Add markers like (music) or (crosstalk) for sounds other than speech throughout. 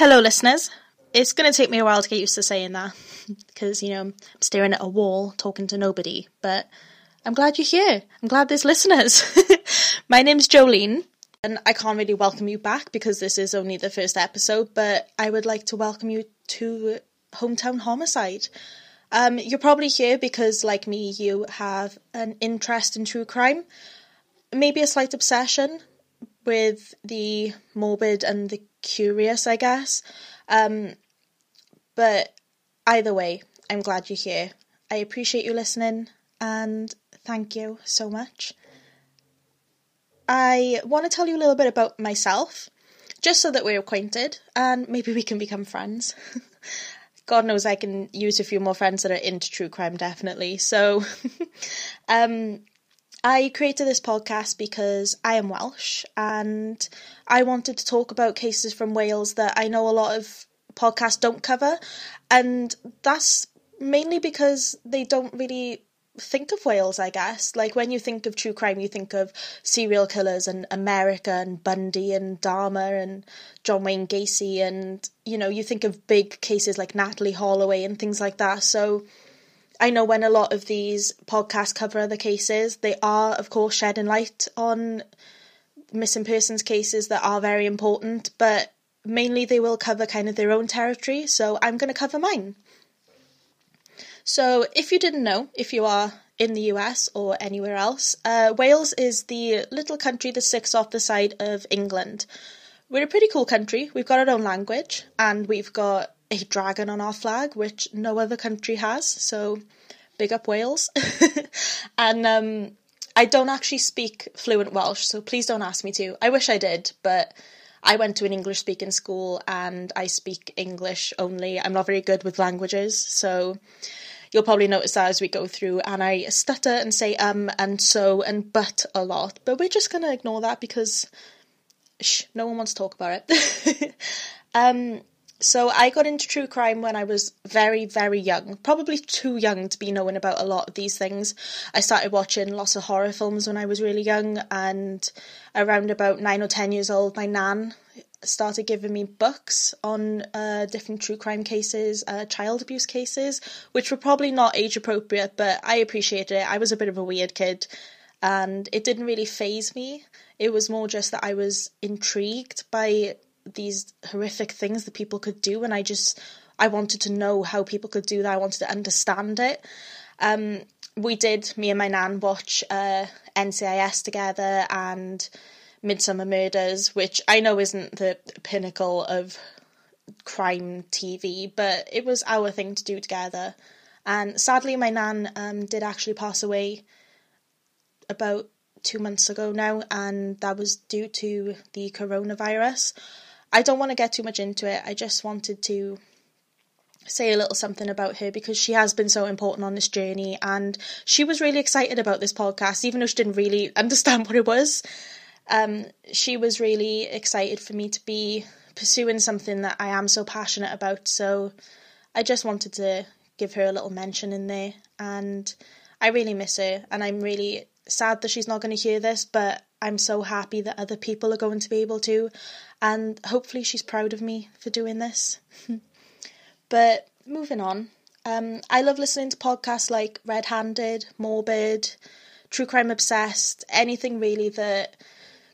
Hello, listeners. It's going to take me a while to get used to saying that because, you know, I'm staring at a wall talking to nobody, but I'm glad you're here. I'm glad there's listeners. (laughs) My name's Jolene, and I can't really welcome you back because this is only the first episode, but I would like to welcome you to Hometown Homicide. Um, you're probably here because, like me, you have an interest in true crime, maybe a slight obsession with the morbid and the curious, I guess. Um, but either way, I'm glad you're here. I appreciate you listening and thank you so much. I want to tell you a little bit about myself, just so that we're acquainted and maybe we can become friends. (laughs) God knows I can use a few more friends that are into true crime, definitely. So, (laughs) um, I created this podcast because I am Welsh and I wanted to talk about cases from Wales that I know a lot of podcasts don't cover. And that's mainly because they don't really think of Wales, I guess. Like when you think of true crime, you think of serial killers and America and Bundy and Dahmer and John Wayne Gacy, and you know, you think of big cases like Natalee Holloway and things like that. So I know when a lot of these podcasts cover other cases, they are, of course, shedding light on missing persons cases that are very important, but mainly they will cover kind of their own territory. So I'm going to cover mine. So, if you didn't know, if you are in the US or anywhere else, uh, Wales is the little country that sits off the side of England. We're a pretty cool country. We've got our own language and we've got a dragon on our flag, which no other country has. So big up Wales. (laughs) and um, I don't actually speak fluent Welsh, so please don't ask me to. I wish I did, but I went to an English speaking school and I speak English only. I'm not very good with languages, so you'll probably notice that as we go through and I stutter and say um and so and but a lot. But we're just gonna ignore that because shh, no one wants to talk about it. (laughs) um so I got into true crime when I was very, very young, probably too young to be knowing about a lot of these things. I started watching lots of horror films when I was really young, and around about nine or ten years old, my nan started giving me books on uh, different true crime cases, uh, child abuse cases, which were probably not age appropriate, but I appreciated it. I was a bit of a weird kid, and it didn't really phase me. It was more just that I was intrigued by these horrific things that people could do and I just I wanted to know how people could do that. I wanted to understand it. Um, we did me and my nan watch uh, NCIS together and Midsomer Murders, which I know isn't the pinnacle of crime TV, but it was our thing to do together. And sadly, my nan um, did actually pass away about two months ago now, and that was due to the coronavirus. I don't want to get too much into it. I just wanted to say a little something about her because she has been so important on this journey and she was really excited about this podcast even though she didn't really (laughs) understand what it was um, she was really excited for me to be pursuing something that I am so passionate about so I just wanted to give her a little mention in there and I really miss her and I'm really sad that she's not going to hear this but I'm so happy that other people are going to be able to and hopefully she's proud of me for doing this. (laughs) but moving on, um, I love listening to podcasts like Red Handed, Morbid, True Crime Obsessed, anything really that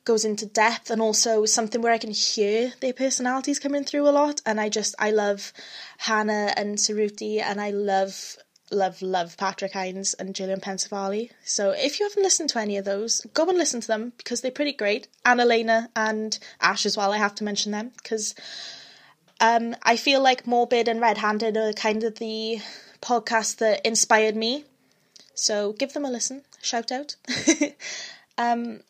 goes into depth and also something where I can hear their personalities coming through a lot. And I just, I love Hannah and Suruthi and I love love, love Patrick Hinds and Julian Pensavalle. So if you haven't listened to any of those, go and listen to them because they're pretty great. And Alaina and Ash as well, I have to mention them because um, I feel like Morbid and Red Handed are kind of the podcast that inspired me. So give them a listen. Shout out. (laughs) um,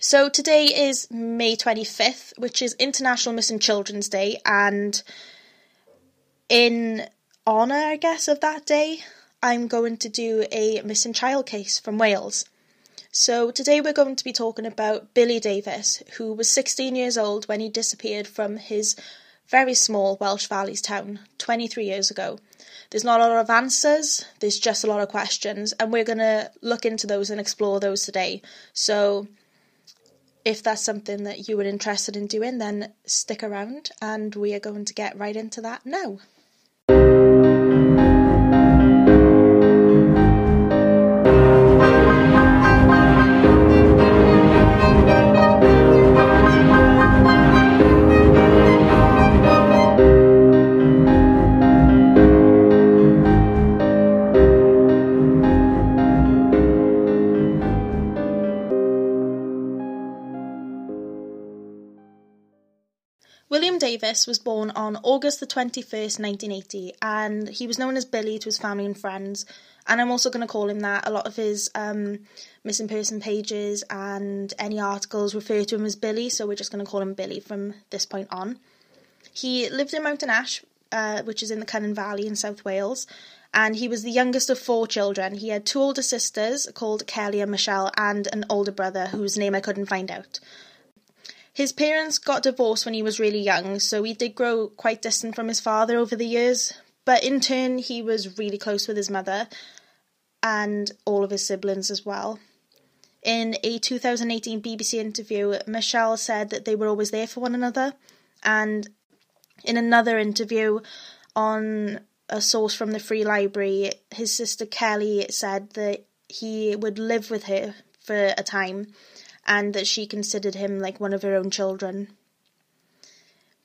so today is May 25th, which is International Missing Children's Day, and in honour, I guess, of that day, I'm going to do a missing child case from Wales. So, today we're going to be talking about Billy Davies, who was 16 years old when he disappeared from his very small Welsh Valleys town 23 years ago. There's not a lot of answers, there's just a lot of questions, and we're going to look into those and explore those today. So, if that's something that you were interested in doing, then stick around and we are going to get right into that now. Davies was born on August the 21st, 1980, and he was known as Billy to his family and friends. And I'm also going to call him that. A lot of his um, missing person pages and any articles refer to him as Billy, so we're just going to call him Billy from this point on. He lived in Mountain Ash, uh, which is in the Cynon Valley in South Wales, and he was the youngest of four children. He had two older sisters called Kelly and Michelle, and an older brother whose name I couldn't find out. His parents got divorced when he was really young, so he did grow quite distant from his father over the years. But in turn, he was really close with his mother and all of his siblings as well. In a 2018 BBC interview, Michelle said that they were always there for one another. And in another interview on a source from the Free Library, his sister Kelly said that he would live with her for a time and that she considered him like one of her own children.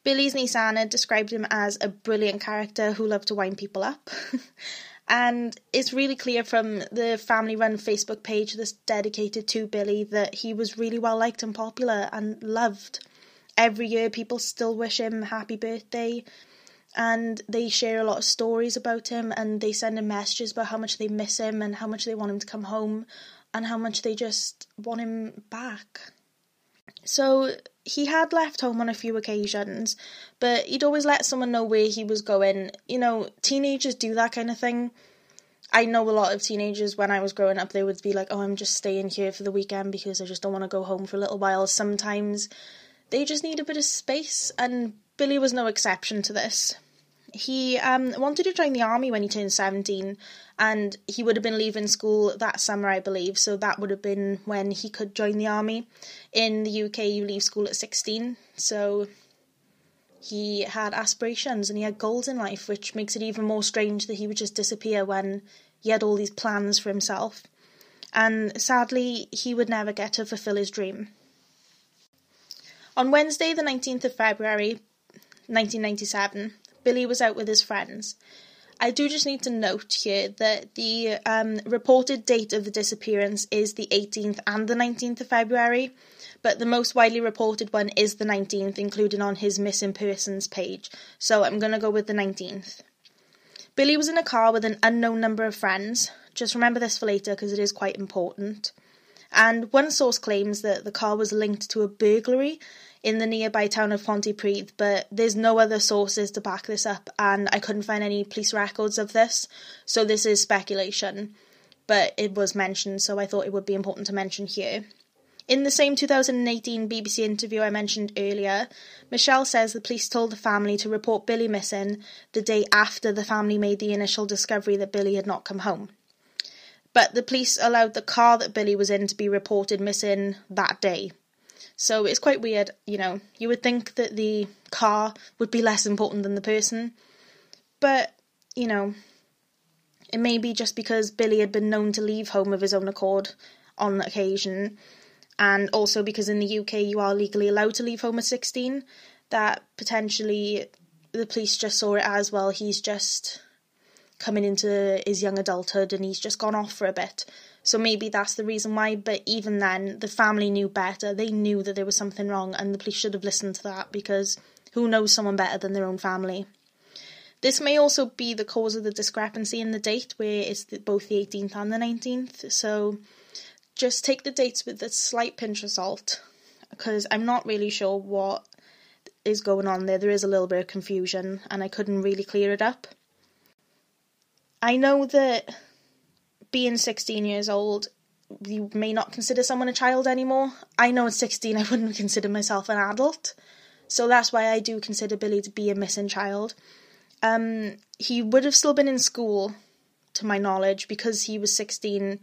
Billy's niece Anna described him as a brilliant character who loved to wind people up. (laughs) and it's really clear from the family run Facebook page that's dedicated to Billy that he was really well liked and popular and loved. Every year, people still wish him happy birthday and they share a lot of stories about him and they send him messages about how much they miss him and how much they want him to come home and how much they just want him back. So he had left home on a few occasions, but he'd always let someone know where he was going. You know, teenagers do that kind of thing. I know a lot of teenagers when I was growing up, they would be like, oh, I'm just staying here for the weekend because I just don't want to go home for a little while. Sometimes they just need a bit of space, and Billy was no exception to this. He um, wanted to join the army when he turned 17, and he would have been leaving school that summer, I believe, so that would have been when he could join the army. In the UK, you leave school at 16, so he had aspirations and he had goals in life, which makes it even more strange that he would just disappear when he had all these plans for himself. And sadly, he would never get to fulfill his dream. On Wednesday, the 19th of February 1997, Billy was out with his friends. I do just need to note here that the um, reported date of the disappearance is the 18th and the 19th of February, but the most widely reported one is the 19th, included on his missing persons page. So I'm going to go with the 19th. Billy was in a car with an unknown number of friends. Just remember this for later because it is quite important. And one source claims that the car was linked to a burglary in the nearby town of Pontypridd, but there's no other sources to back this up, and I couldn't find any police records of this, so this is speculation. But it was mentioned, so I thought it would be important to mention here. In the same 2018 BBC interview I mentioned earlier, Michelle says the police told the family to report Billy missing the day after the family made the initial discovery that Billy had not come home. But the police allowed the car that Billy was in to be reported missing that day. So it's quite weird, you know. You would think that the car would be less important than the person, but, you know, it may be just because Billy had been known to leave home of his own accord on occasion, and also because in the UK you are legally allowed to leave home at 16, that potentially the police just saw it as well, he's just coming into his young adulthood and he's just gone off for a bit. So maybe that's the reason why, but even then, the family knew better. They knew that there was something wrong, and the police should have listened to that because who knows someone better than their own family? This may also be the cause of the discrepancy in the date, where it's both the 18th and the 19th. So just take the dates with a slight pinch of salt, because I'm not really sure what is going on there. There is a little bit of confusion, and I couldn't really clear it up. I know that being 16 years old, you may not consider someone a child anymore. I know at 16 I wouldn't consider myself an adult. So that's why I do consider Billy to be a missing child. Um, he would have still been in school, to my knowledge, because he was 16,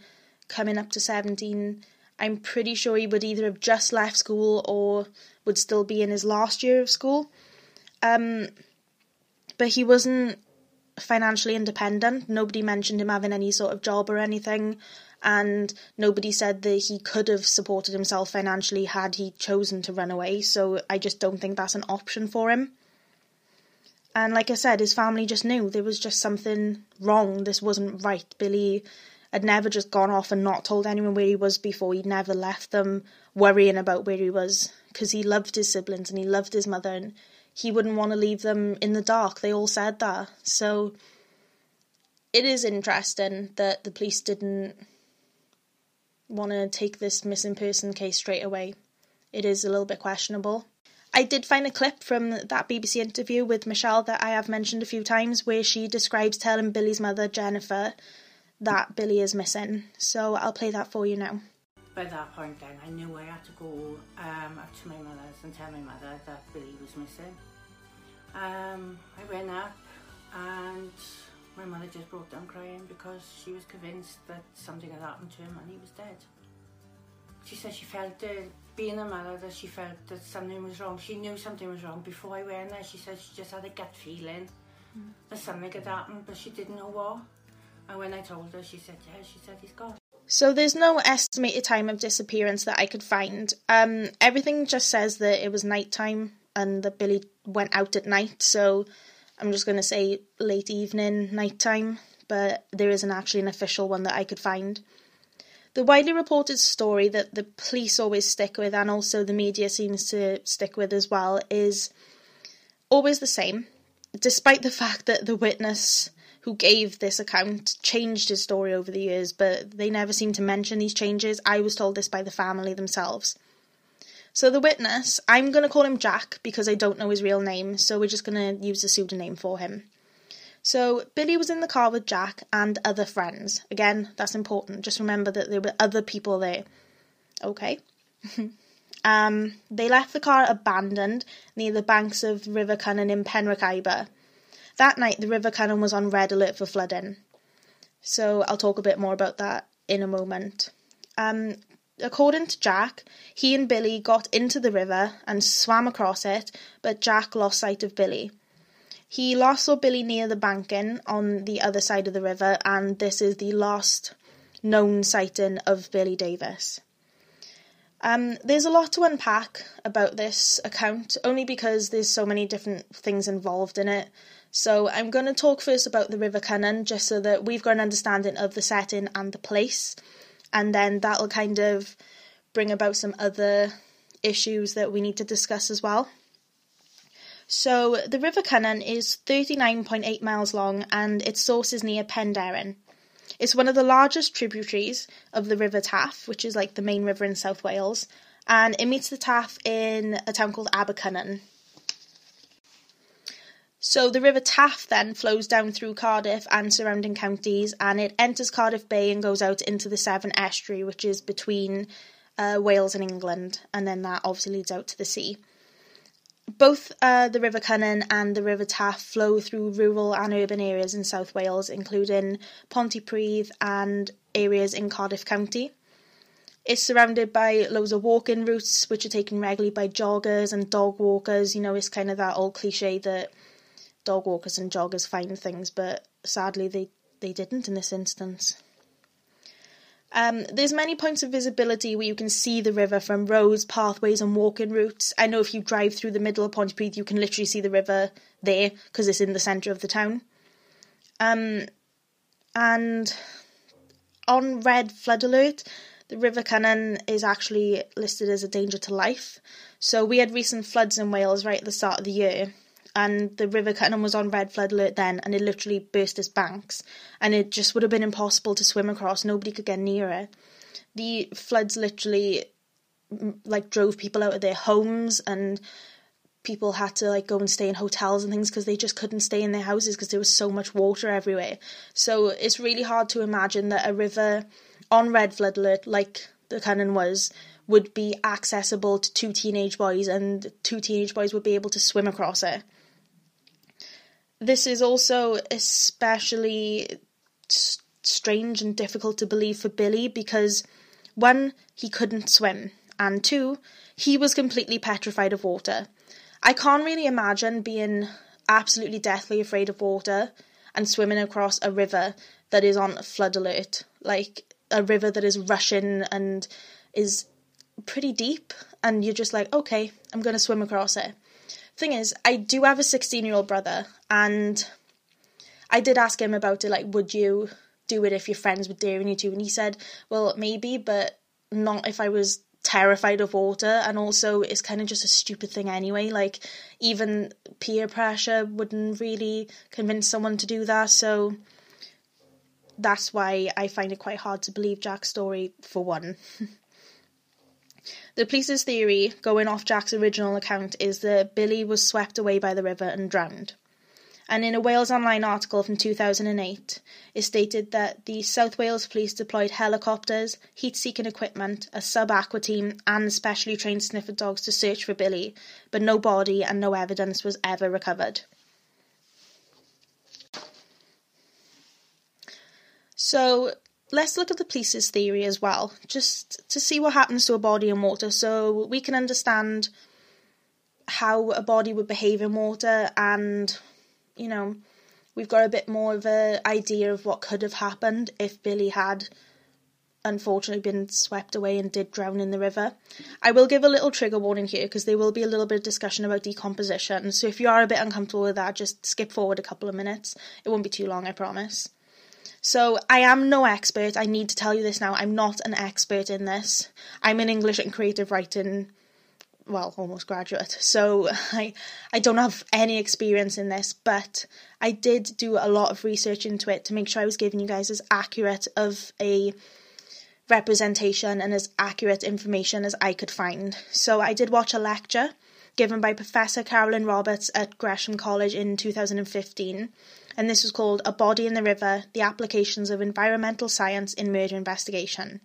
coming up to 17, I'm pretty sure he would either have just left school or would still be in his last year of school. Um, but he wasn't financially independent. Nobody mentioned him having any sort of job or anything, and nobody said that he could have supported himself financially had he chosen to run away. So I just don't think that's an option for him. And like I said, his family just knew there was just something wrong. This wasn't right. Billy had never just gone off and not told anyone where he was before. He'd never left them worrying about where he was because he loved his siblings and he loved his mother and he wouldn't want to leave them in the dark. They all said that. So it is interesting that the police didn't want to take this missing person case straight away. It is a little bit questionable. I did find a clip from that BBC interview with Michelle that I have mentioned a few times where she describes telling Billy's mother, Jennifer, that Billy is missing. So I'll play that for you now. By that point then, I knew I had to go um, up to my mother's and tell my mother that Billy was missing. Um, I went up and my mother just broke down crying because she was convinced that something had happened to him and he was dead. She said she felt it, being a mother, that she felt that something was wrong. She knew something was wrong before I went there. She said she just had a gut feeling mm. that something had happened, but she didn't know what. And when I told her, she said, yeah, she said he's gone. So there's no estimated time of disappearance that I could find. Um, everything just says that it was nighttime and that Billy went out at night. So I'm just going to say late evening, nighttime. But there isn't actually an official one that I could find. The widely reported story that the police always stick with, and also the media seems to stick with as well, is always the same, despite the (laughs) fact that the witness who gave this account changed his story over the years, but they never seem to mention these changes. I was told this by the family themselves. So the witness, I'm going to call him Jack because I don't know his real name, so we're just going to use a pseudonym for him. So Billy was in the car with Jack and other friends. Again, that's important. Just remember that there were other people there. Okay. (laughs) um, they left the car abandoned near the banks of River Cynon in Penrhiwceiber. That night, the River Cynon was on red alert for flooding. So I'll talk a bit more about that in a moment. Um, according to Jack, he and Billy got into the river and swam across it, but Jack lost sight of Billy. He last saw Billy near the banking on the other side of the river, and this is the last known sighting of Billy Davies. Um, there's a lot to unpack about this account, only because there's so many different things involved in it. So I'm going to talk first about the River Cynon, just so that we've got an understanding of the setting and the place, and then that'll kind of bring about some other issues that we need to discuss as well. So the River Cynon is 39.8 miles long and its source is near Penderyn. It's one of the largest tributaries of the River Taff, which is like the main river in South Wales, and it meets the Taff in a town called Abercynon. So the River Taff then flows down through Cardiff and surrounding counties, and it enters Cardiff Bay and goes out into the Severn Estuary, which is between uh, Wales and England, and then that obviously leads out to the sea. Both uh, the River Cynon and the River Taff flow through rural and urban areas in South Wales, including Pontypridd and areas in Cardiff County. It's surrounded by loads of walking routes, which are taken regularly by joggers and dog walkers. You know, it's kind of that old cliche that dog walkers and joggers find things, but sadly they, they didn't in this instance. Um, there's many points of visibility where you can see the river from roads, pathways, and walking routes. I know if you drive through the middle of Pontypridd, you can literally see the river there because it's in the centre of the town. Um, and on red flood alert, the River Cynon is actually listed as a danger to life. So we had recent floods in Wales right at the start of the year, and the River Cynon was on red flood alert then, and it literally burst its banks, and it just would have been impossible to swim across. Nobody could get near it. The floods literally like drove people out of their homes, and people had to like go and stay in hotels and things because they just couldn't stay in their houses because there was so much water everywhere. So it's really hard to imagine that a river on red flood alert, like the Cynon was, would be accessible to two teenage boys, and two teenage boys would be able to swim across it. This is also especially strange and difficult to believe for Billy because one, he couldn't swim, and two, he was completely petrified of water. I can't really imagine being absolutely deathly afraid of water and swimming across a river that is on flood alert, like a river that is rushing and is pretty deep, and you're just like, okay, I'm gonna swim across it. Thing is, I do have a 16 year old brother, and I did ask him about it, like, would you do it if your friends were daring you to? And he said, well, maybe, but not if I was terrified of water and also it's kind of just a stupid thing anyway like even peer pressure wouldn't really convince someone to do that so that's why I find it quite hard to believe Jack's story for one (laughs) the police's theory going off Jack's original account is that Billy was swept away by the river and drowned and in a Wales Online article from 2008, it stated that the South Wales Police deployed helicopters, heat seeking equipment, a sub aqua team, and specially trained sniffer dogs to search for Billy, but no body and no evidence was ever recovered. So let's look at the police's theory as well, just to see what happens to a body in water so we can understand how a body would behave in water and you know, we've got a bit more of an idea of what could have happened if Billy had unfortunately been swept away and did drown in the river. I will give a little trigger warning here because there will be a little bit of discussion about decomposition. So if you are a bit uncomfortable with that, just skip forward a couple of minutes. It won't be too long, I promise. So I am no expert. I need to tell you this now. I'm not an expert in this. I'm an English and creative writing well, almost graduate. So (laughs) I I don't have any experience in this, but I did do a lot of research into it to make sure I was giving you guys as accurate of a representation and as accurate information as I could find. So I did watch a lecture given by Professor Carolyn Roberts at Gresham College in 2015, and this was called A Body in the River: The Applications of Environmental Science in Murder Investigation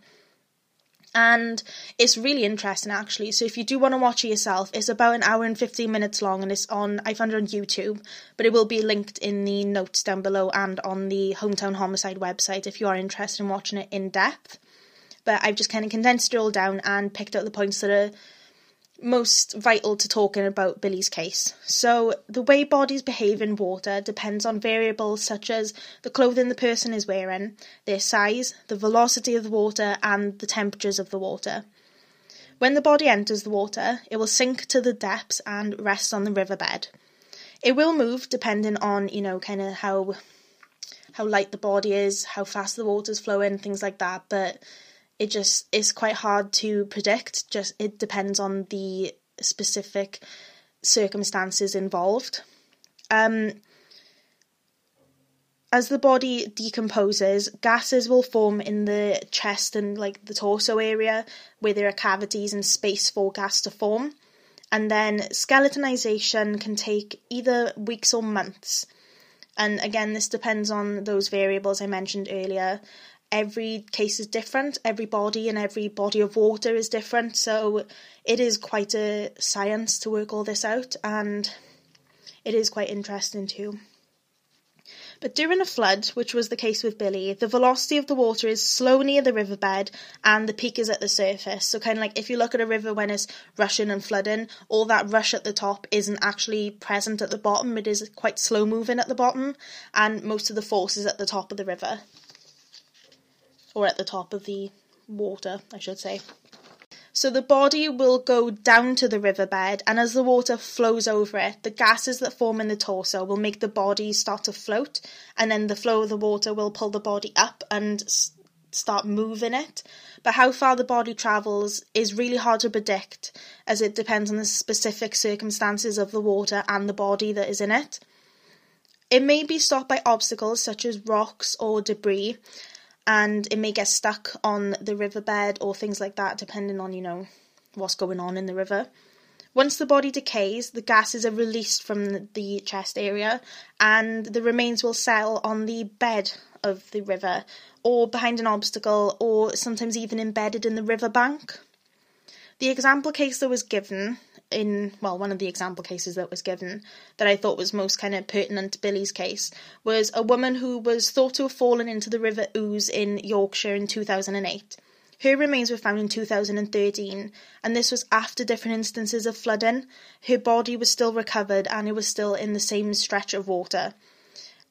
and it's really interesting actually. So if you do want to watch it yourself, it's about an hour and 15 minutes long and it's on I found it on YouTube, but it will be linked in the notes down below and on the Hometown Homicide website if you are interested in watching it in depth. But I've just kind of condensed it all down and picked out the points that are most vital to talking about Billy's case. So, the way bodies behave in water depends on variables such as the clothing the person is wearing, their size, the velocity of the water, and the temperatures of the water. When the body enters the water, it will sink to the depths and rest on the riverbed. It will move depending on, you know, kind of how how light the body is, how fast the water's flowing, things like that, but it just is quite hard to predict. Just it depends on the specific circumstances involved. Um, as the body decomposes, gases will form in the chest and like the torso area where there are cavities and space for gas to form. And then skeletonization can take either weeks or months. And again, this depends on those variables I mentioned earlier every case is different, every body and every body of water is different, so it is quite a science to work all this out, and it is quite interesting too. But during a flood, which was the case with Billy, the velocity of the water is slow near the riverbed and the peak is at the surface. So, kind of like if you look at a river when it's rushing and flooding, all that rush at the top isn't actually present at the bottom, it is quite slow moving at the bottom, and most of the force is at the top of the river or at the top of the water, I should say. So the body will go down to the riverbed, and as the water flows over it, the gases that form in the torso will make the body start to float, and then the flow of the water will pull the body up and start moving it. But how far the body travels is really hard to predict, as it depends on the specific circumstances of the water and the body that is in it. It may be stopped by obstacles such as rocks or debris, and it may get stuck on the riverbed or things like that, depending on, you know, what's going on in the river. Once the body decays, the gases are released from the chest area and the remains will settle on the bed of the river or behind an obstacle or sometimes even embedded in the riverbank. The example case that was given in well one of the example cases that was given that I thought was most kind of pertinent to Billy's case was a woman who was thought to have fallen into the River Ouse in Yorkshire in 2008 Her remains were found in 2013, and this was after different instances of flooding. Her body was still recovered and it was still in the same stretch of water.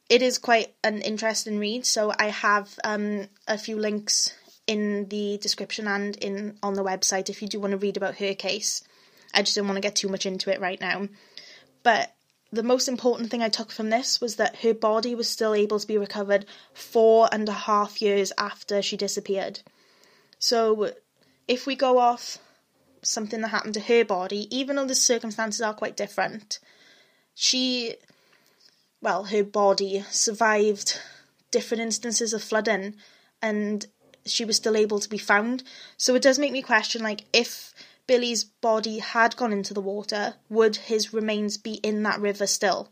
It is quite an interesting read, so I have um, a few links in the description and in on the website if you do want to read about her case. I just don't want to get too much into it right now. But the most important thing I took from this was that her body was still able to be recovered four and a half years after she disappeared. So, if we go off something that happened to her body, even though the circumstances are quite different, she, well, her body survived different instances of flooding and she was still able to be found. So, it does make me question like, if Billy's body had gone into the water, would his remains be in that river still?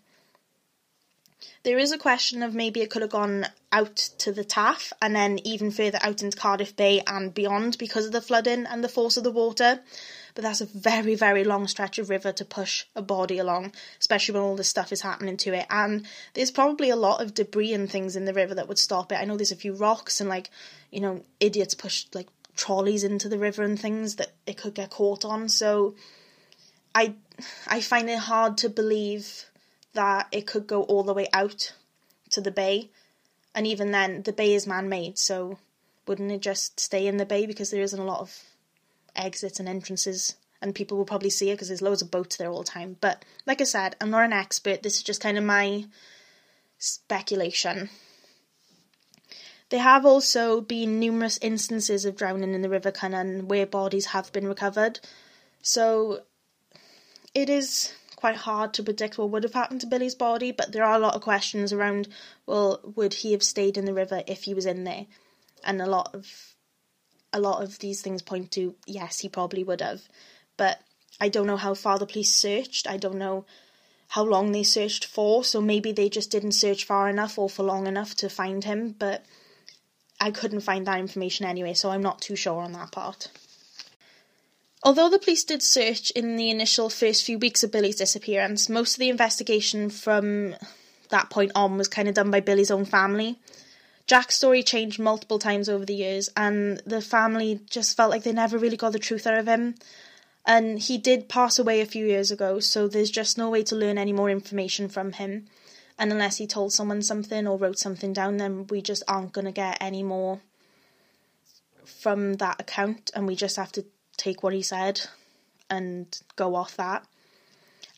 There is a question of maybe it could have gone out to the Taff and then even further out into Cardiff Bay and beyond because of the flooding and the force of the water. But that's a very, very long stretch of river to push a body along, especially when all this stuff is happening to it. And there's probably a lot of debris and things in the river that would stop it. I know there's a few rocks and like, you know, idiots push like trolleys into the river and things that it could get caught on. So I I find it hard to believe that it could go all the way out to the bay. And even then the bay is man made, so wouldn't it just stay in the bay because there isn't a lot of exits and entrances and people will probably see it because there's loads of boats there all the time. But like I said, I'm not an expert. This is just kind of my speculation. There have also been numerous instances of drowning in the River Cynon where bodies have been recovered. So it is quite hard to predict what would have happened to Billy's body, but there are a lot of questions around well, would he have stayed in the river if he was in there? And a lot of a lot of these things point to yes, he probably would have. But I don't know how far the police searched. I don't know how long they searched for, so maybe they just didn't search far enough or for long enough to find him, but I couldn't find that information anyway, so I'm not too sure on that part. Although the police did search in the initial first few weeks of Billy's disappearance, most of the investigation from that point on was kind of done by Billy's own family. Jack's story changed multiple times over the years, and the family just felt like they never really got the truth out of him. And he did pass away a few years ago, so there's just no way to learn any more information from him and unless he told someone something or wrote something down, then we just aren't going to get any more from that account, and we just have to take what he said and go off that.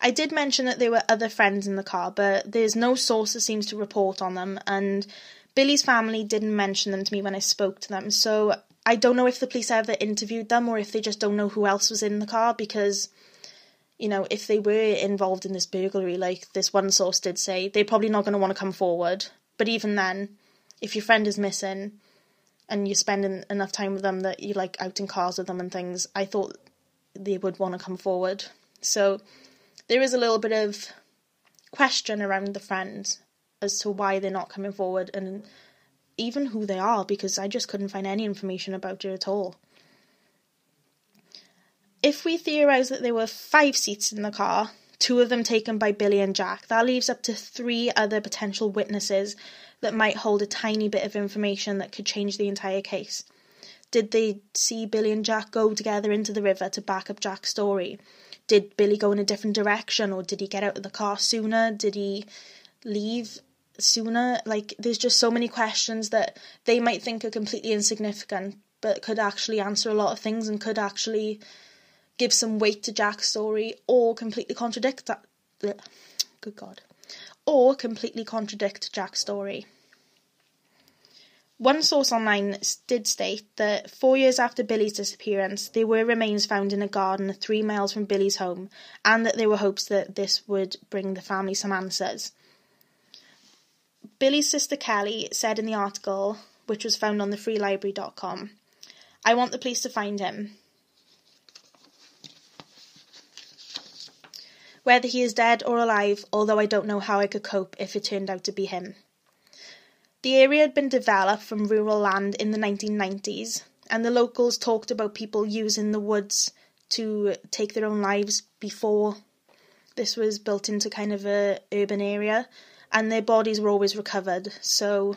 I did mention that there were other friends in the car, but there's no source that seems to report on them, and Billy's family didn't mention them to me when I spoke to them, so I don't know if the police ever interviewed them or if they just don't know who else was in the car because you know, if they were involved in this burglary, like this one source did say, they're probably not going to want to come forward. But even then, if your friend is missing and you're spending enough time with them that you're like out in cars with them and things, I thought they would want to come forward. So there is a little bit of question around the friends as to why they're not coming forward and even who they are because I just couldn't find any information about it at all if we theorise that there were five seats in the car, two of them taken by Billy and Jack, that leaves up to three other potential witnesses that might hold a tiny bit of information that could change the entire case. Did they see Billy and Jack go together into the river to back up Jack's story? Did Billy go in a different direction or did he get out of the car sooner? Did he leave sooner? Like, there's just so many questions that they might think are completely insignificant, but could actually answer a lot of things and could actually give some weight to Jack's story or completely contradict that. Good God. Or completely contradict Jack's story. One source online did state that four years after Billy's disappearance, there were remains found in a garden three miles from Billy's home, and that there were hopes that this would bring the family some answers. Billy's sister Kelly said in the article, which was found on the freelibrary.com, I want the police to find him. Whether he is dead or alive, although I don't know how I could cope if it turned out to be him. The area had been developed from rural land in the 1990s, and the locals talked about people using the woods to take their own lives before this was built into kind of a urban area, and their bodies were always recovered. So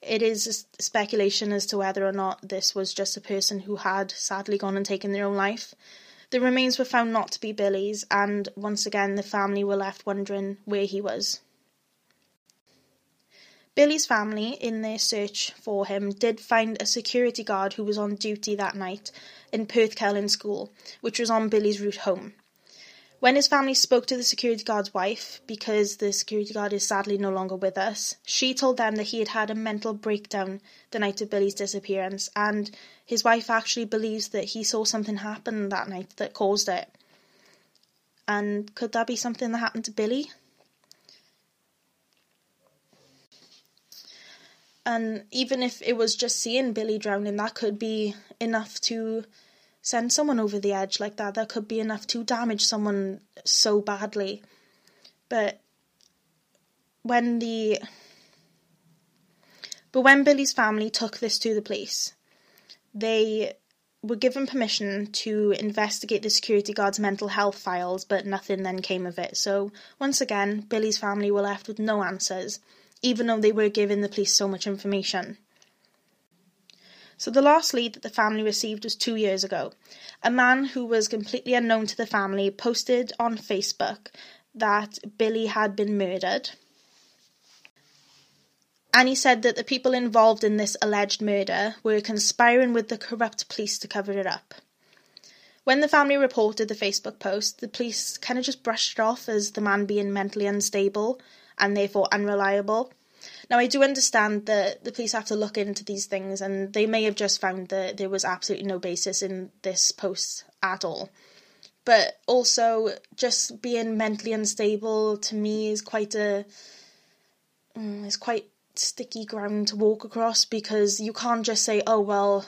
it is speculation as to whether or not this was just a person who had sadly gone and taken their own life. The remains were found not to be Billy's, and once again the family were left wondering where he was. Billy's family, in their search for him, did find a security guard who was on duty that night in Perth Celyn School, which was on Billy's route home. When his family spoke to the security guard's wife, because the security guard is sadly no longer with us, she told them that he had had a mental breakdown the night of Billy's disappearance, and his wife actually believes that he saw something happen that night that caused it. And could that be something that happened to Billy? And even if it was just seeing Billy drowning, that could be enough to send someone over the edge like that. That could be enough to damage someone so badly. But when the but when Billy's family took this to the police, they were given permission to investigate the security guard's mental health files, but nothing then came of it. So once again, Billy's family were left with no answers, even though they were giving the police so much information. So the last lead that the family received was two years ago. A man who was completely unknown to the family posted on Facebook that Billy had been murdered. And he said that the people involved in this alleged murder were conspiring with the corrupt police to cover it up. When the family reported the Facebook post, the police kind of just brushed it off as the man being mentally unstable and therefore unreliable. Now, I do understand that the police have to look into these things, and they may have just found that there was absolutely no basis in this post at all. But also, just being mentally unstable to me is quite a mm, is quite sticky ground to walk across because you can't just say, "Oh well,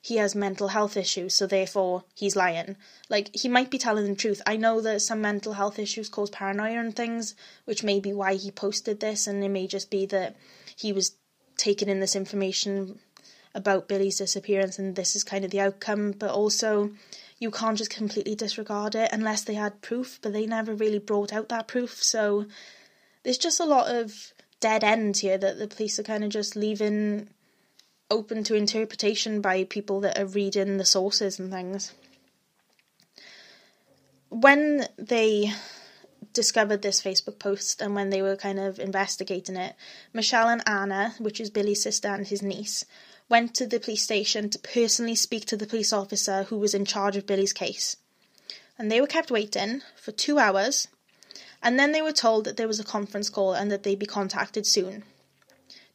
he has mental health issues, so therefore he's lying. Like, he might be telling the truth. I know that some mental health issues cause paranoia and things, which may be why he posted this, and it may just be that he was taking in this information about Billy's disappearance and this is kind of the outcome, but also you can't just completely disregard it unless they had proof, but they never really brought out that proof, so there's just a lot of dead ends here that the police are kind of just leaving open to interpretation by people that are reading the sources and things. When they discovered this Facebook post and when they were kind of investigating it, Michelle and Anna, which is Billy's sister and his niece, went to the police station to personally speak to the police officer who was in charge of Billy's case. And they were kept waiting for two hours, and then they were told that there was a conference call and that they'd be contacted soon.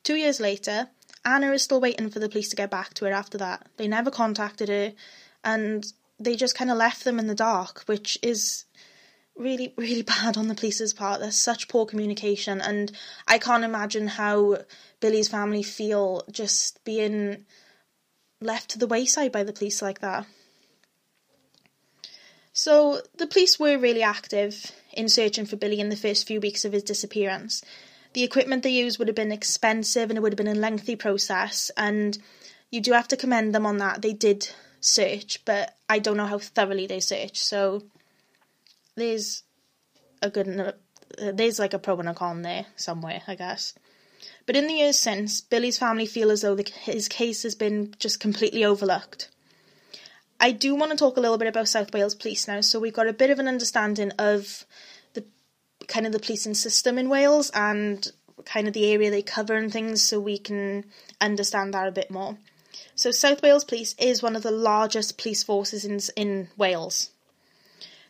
Two years later, Anna is still waiting for the police to get back to her after that. They never contacted her and they just kind of left them in the dark, which is really, really (laughs) bad on the police's part. There's such poor communication, and I can't imagine how Billy's family feel just being left to the wayside by the police like that. So, the police were really active in searching for Billy in the first few weeks of his disappearance the equipment they used would have been expensive and it would have been a lengthy process. And you do have to commend them on that. They did search, but I don't know how thoroughly they searched. So there's a good, there's like a pro and a con there somewhere, I guess. But in the years since, Billy's family feel as though the, his case has been just completely overlooked. I do want to talk a little bit about South Wales Police now, so we've got a bit of an understanding of kind of the policing system in Wales and kind of the area they cover and things so we can understand that a bit more. So South Wales Police is one of the largest police forces in in Wales.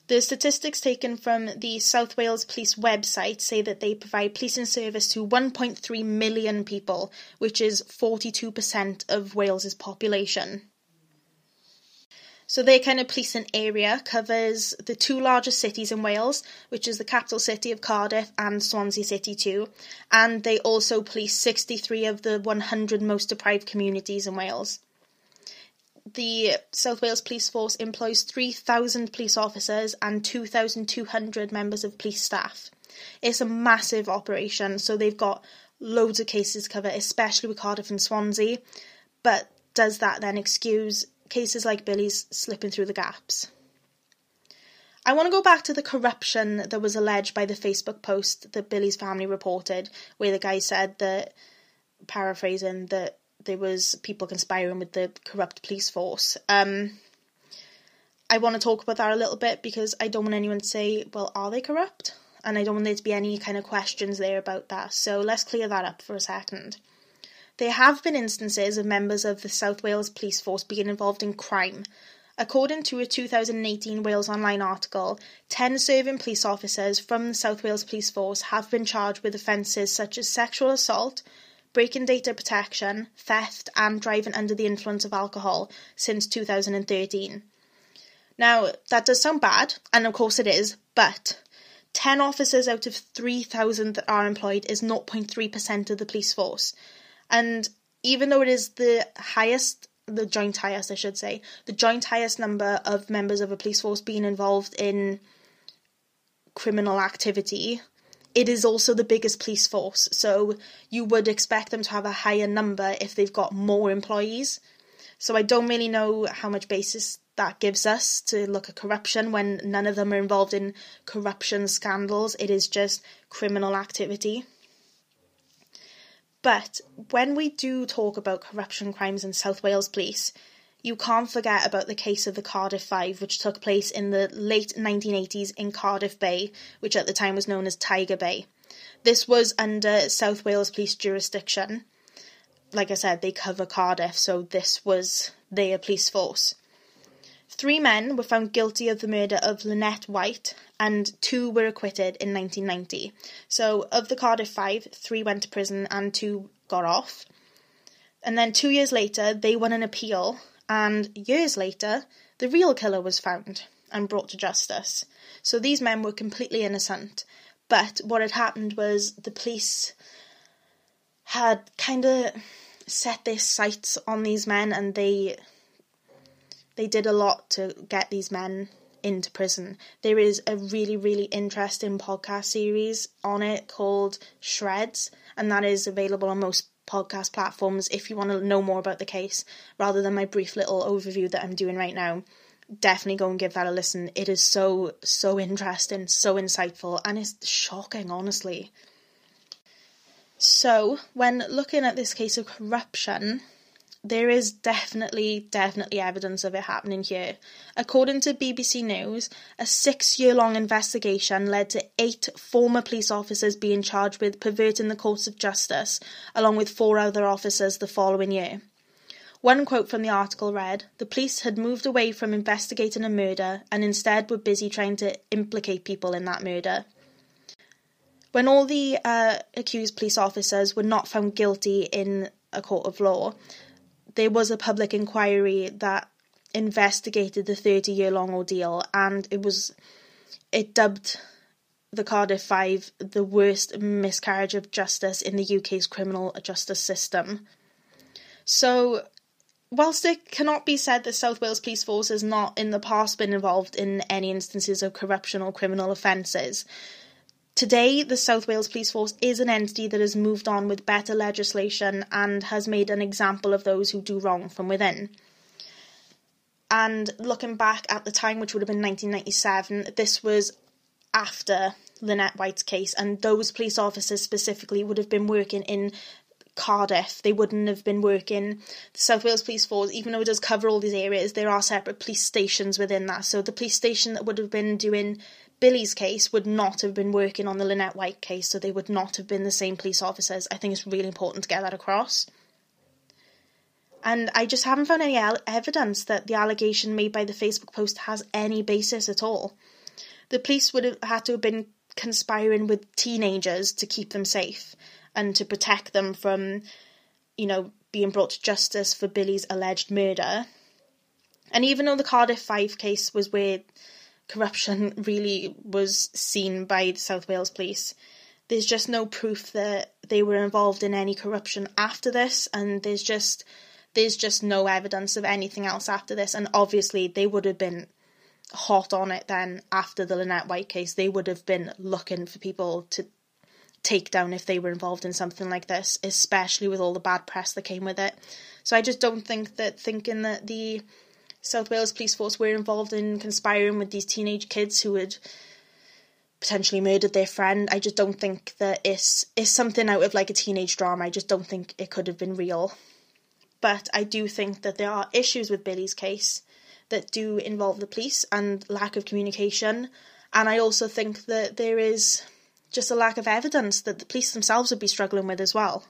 The statistics taken from the South Wales Police website say that they provide policing service to 1.3 million people, which is 42% of Wales's population. So their kind of policing area covers the two largest cities in Wales, which is the capital city of Cardiff and Swansea City too, and they also police 63 of the 100 most deprived communities in Wales. The South Wales Police Force employs 3,000 police officers and 2,200 members of police staff. It's a massive operation, so they've got loads of cases to cover, especially with Cardiff and Swansea. But does that then excuse cases like Billy's slipping through the gaps. I want to go back to the corruption that was alleged by the Facebook post that Billy's family reported, where the guy said that paraphrasing that there was people conspiring with the corrupt police force. Um, I want to talk about that a little bit because I don't want anyone to say, well, are they corrupt? And I don't want there to be any kind of questions there about that. So let's clear that up for a second. There have been instances of members of the South Wales Police Force being involved in crime. According to a 2018 Wales Online article, 10 serving police officers from the South Wales Police Force have been charged with offences such as sexual assault, breaking data protection, theft, and driving under the influence of alcohol since 2013. Now, that does sound bad, and of course it is, but 10 officers out of 3,000 that are employed is 0.3% of the police force. And even though it is the highest, the joint highest, I should say, the joint highest number of members of a police force being involved in criminal activity, it is also the biggest police force. So you would expect them to have a higher number if they've got more employees. So I don't really know how much basis that gives us to look at corruption when none of them are involved in corruption scandals. It is just criminal activity. But when we do talk about corruption crimes in South Wales Police, you can't forget about the case of the Cardiff Five, which took place in the late 1980s in Cardiff Bay, which at the time was known as Tiger Bay. This was under South Wales Police jurisdiction. Like I said, they cover Cardiff, so this was their police force. Three men were found guilty of the murder of Lynette White, and two were acquitted in 1990. So, of the Cardiff Five, three went to prison and two got off. And then two years later, they won an appeal, and years later, the real killer was found and brought to justice. So, these men were completely innocent. But what had happened was the police had kind of set their sights on these men and they they did a lot to get these men into prison. There is a really, really interesting podcast series on it called Shreds, and that is available on most podcast platforms if you want to know more about the case rather than my brief little overview that I'm doing right now. Definitely go and give that a listen. It is so, so interesting, so insightful, and it's shocking, honestly. So, when looking at this case of corruption, there is definitely, definitely evidence of it happening here. According to BBC News, a six year long investigation led to eight former police officers being charged with perverting the course of justice, along with four other officers the following year. One quote from the article read The police had moved away from investigating a murder and instead were busy trying to implicate people in that murder. When all the uh, accused police officers were not found guilty in a court of law, there was a public inquiry that investigated the 30 year long ordeal and it was it dubbed the Cardiff Five the worst miscarriage of justice in the UK's criminal justice system. So, whilst it cannot be said that South Wales Police Force has not in the past been involved in any instances of corruption or criminal offences, Today, the South Wales Police Force is an entity that has moved on with better legislation and has made an example of those who do wrong from within. And looking back at the time, which would have been 1997, this was after Lynette White's case, and those police officers specifically would have been working in Cardiff. They wouldn't have been working. The South Wales Police Force, even though it does cover all these areas, there are separate police stations within that. So the police station that would have been doing Billy's case would not have been working on the Lynette White case, so they would not have been the same police officers. I think it's really important to get that across. And I just haven't found any evidence that the allegation made by the Facebook post has any basis at all. The police would have had to have been conspiring with teenagers to keep them safe and to protect them from, you know, being brought to justice for Billy's alleged murder. And even though the Cardiff Five case was where corruption really was seen by the South Wales police. There's just no proof that they were involved in any corruption after this, and there's just there's just no evidence of anything else after this. And obviously, they would have been hot on it then after the Lynette White case. They would have been looking for people to take down if they were involved in something like this, especially with all the bad press that came with it. So I just don't think that thinking that the South Wales Police Force were involved in conspiring with these teenage kids who had potentially murdered their friend. I just don't think that it's it's something out of like a teenage drama. I just don't think it could have been real. But I do think that there are issues with Billy's case that do involve the police and lack of communication. And I also think that there is just a lack of evidence that the police themselves would be struggling with as well.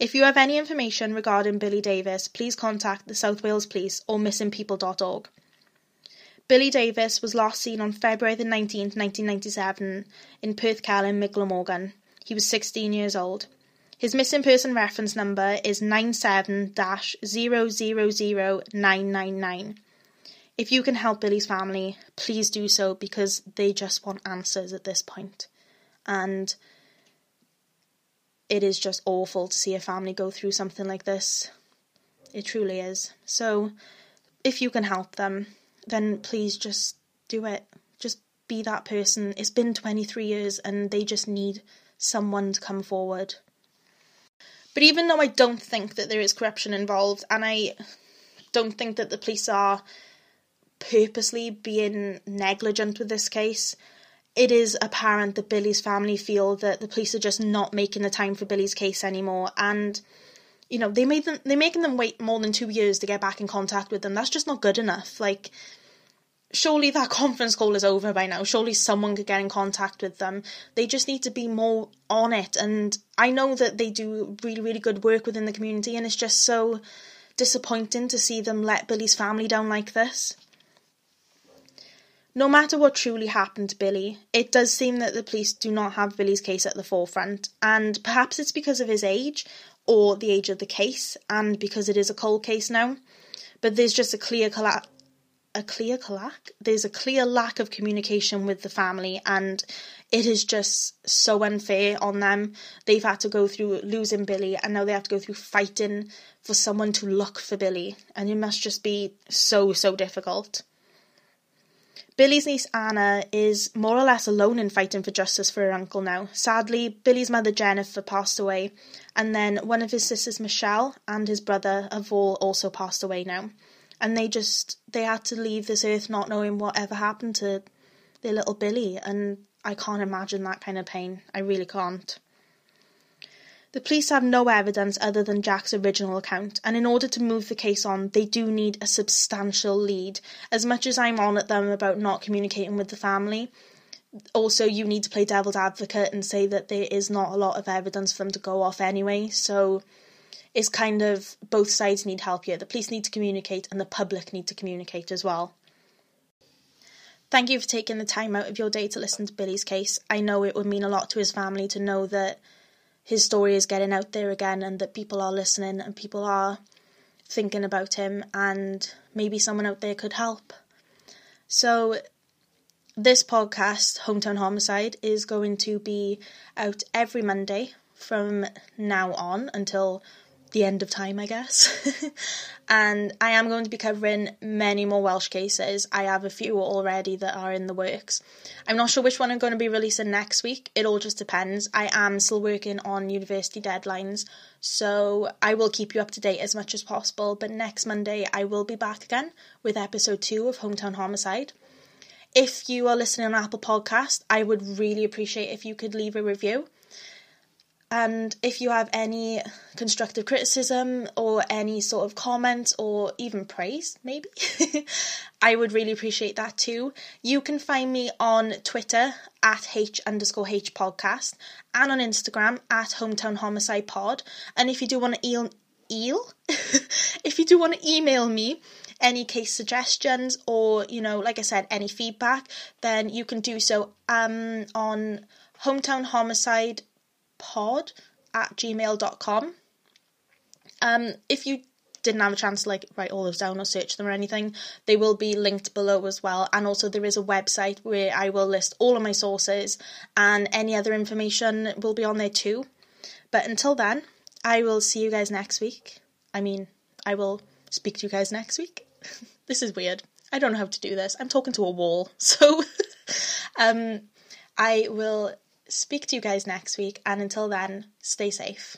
If you have any information regarding Billy Davies, please contact the South Wales Police or missingpeople.org. Billy Davies was last seen on February the 19th, 1997 in Perthcelyn, Mid Glamorgan. He was 16 years old. His missing person reference number is 97-000999. If you can help Billy's family, please do so because they just want answers at this point. And it is just awful to see a family go through something like this. It truly is. So, if you can help them, then please just do it. Just be that person. It's been 23 years and they just need someone to come forward. But even though I don't think that there is corruption involved, and I don't think that the police are purposely being negligent with this case, it is apparent that Billy's family feel that the police are just not making the time for Billy's case anymore, and you know they made them they're making them wait more than two years to get back in contact with them. That's just not good enough. Like surely that (laughs) conference call is over by now. Surely someone could get in contact with them. They just need to be more on it. And I know that they do really, really good work within the community, and it's just so disappointing to see them let Billy's family down like this. No matter what truly happened to Billy, it does seem that the police do not have Billy's case at the forefront, and perhaps it's because of his age or the age of the case, and because it is a cold case now. But there's just a clear colla- a clear lack. There's a clear lack of communication with the family, and it is just so unfair on them. They've had to go through losing Billy, and now they have to go through fighting for someone to look for Billy, and it must just be so so difficult. Billy's niece Anna is more or less alone in fighting for justice for her uncle now. Sadly, Billy's mother Jennifer passed away, and then one of his sisters Michelle and his brother have all also passed away now. And they just they had to leave this earth not knowing what ever happened to their little Billy, and I can't imagine that kind of pain. I really can't. The police have no evidence other than Jack's original account, and in order to move the case on, they do need a substantial lead. As much as I'm on at them about not communicating with the family, also you need to play devil's advocate and say that there is not a lot of evidence for them to go off anyway, so it's kind of both sides need help here. The police need to communicate and the public need to communicate as well. Thank you for taking the time out of your day to listen to Billy's case. I know it would mean a lot to his family to know that his story is getting out there again and that people are listening and people are thinking about him and maybe someone out there could help. So this podcast, Hometown Homicide, is going to be out every Monday from now on until the end of time, I guess. (laughs) and I am going to be covering many more Welsh cases. I have a few already that are in the works. I'm not sure which one I'm going to be releasing next week. It all just depends. I am still working on university deadlines, so I will keep you up to date as much as possible. But next Monday, I will be back again with episode two of Hometown Homicide. If you are listening on Apple Podcast, I would really appreciate if you could leave a review. And if you have any constructive criticism or any sort of comment or even praise, maybe, (laughs) I would really appreciate that too. You can find me on Twitter at H underscore H podcast and on Instagram at Hometown Homicide Pod. And if you do want to eel, eel? (laughs) if you do want to email me, any case suggestions or you know like i said any feedback then you can do so um on hometown homicide pod at gmail.com. Um, if you didn't have a chance to like write all those down or search them or anything, they will be linked below as well. And also there is a website where I will list all of my sources and any other information will be on there too. But until then, I will see you guys next week. I mean, I will speak to you guys next week. (laughs) this is weird. I don't know how to do this. I'm talking to a wall. (laughs) So (laughs) um I will speak to you guys next week, and until then, stay safe.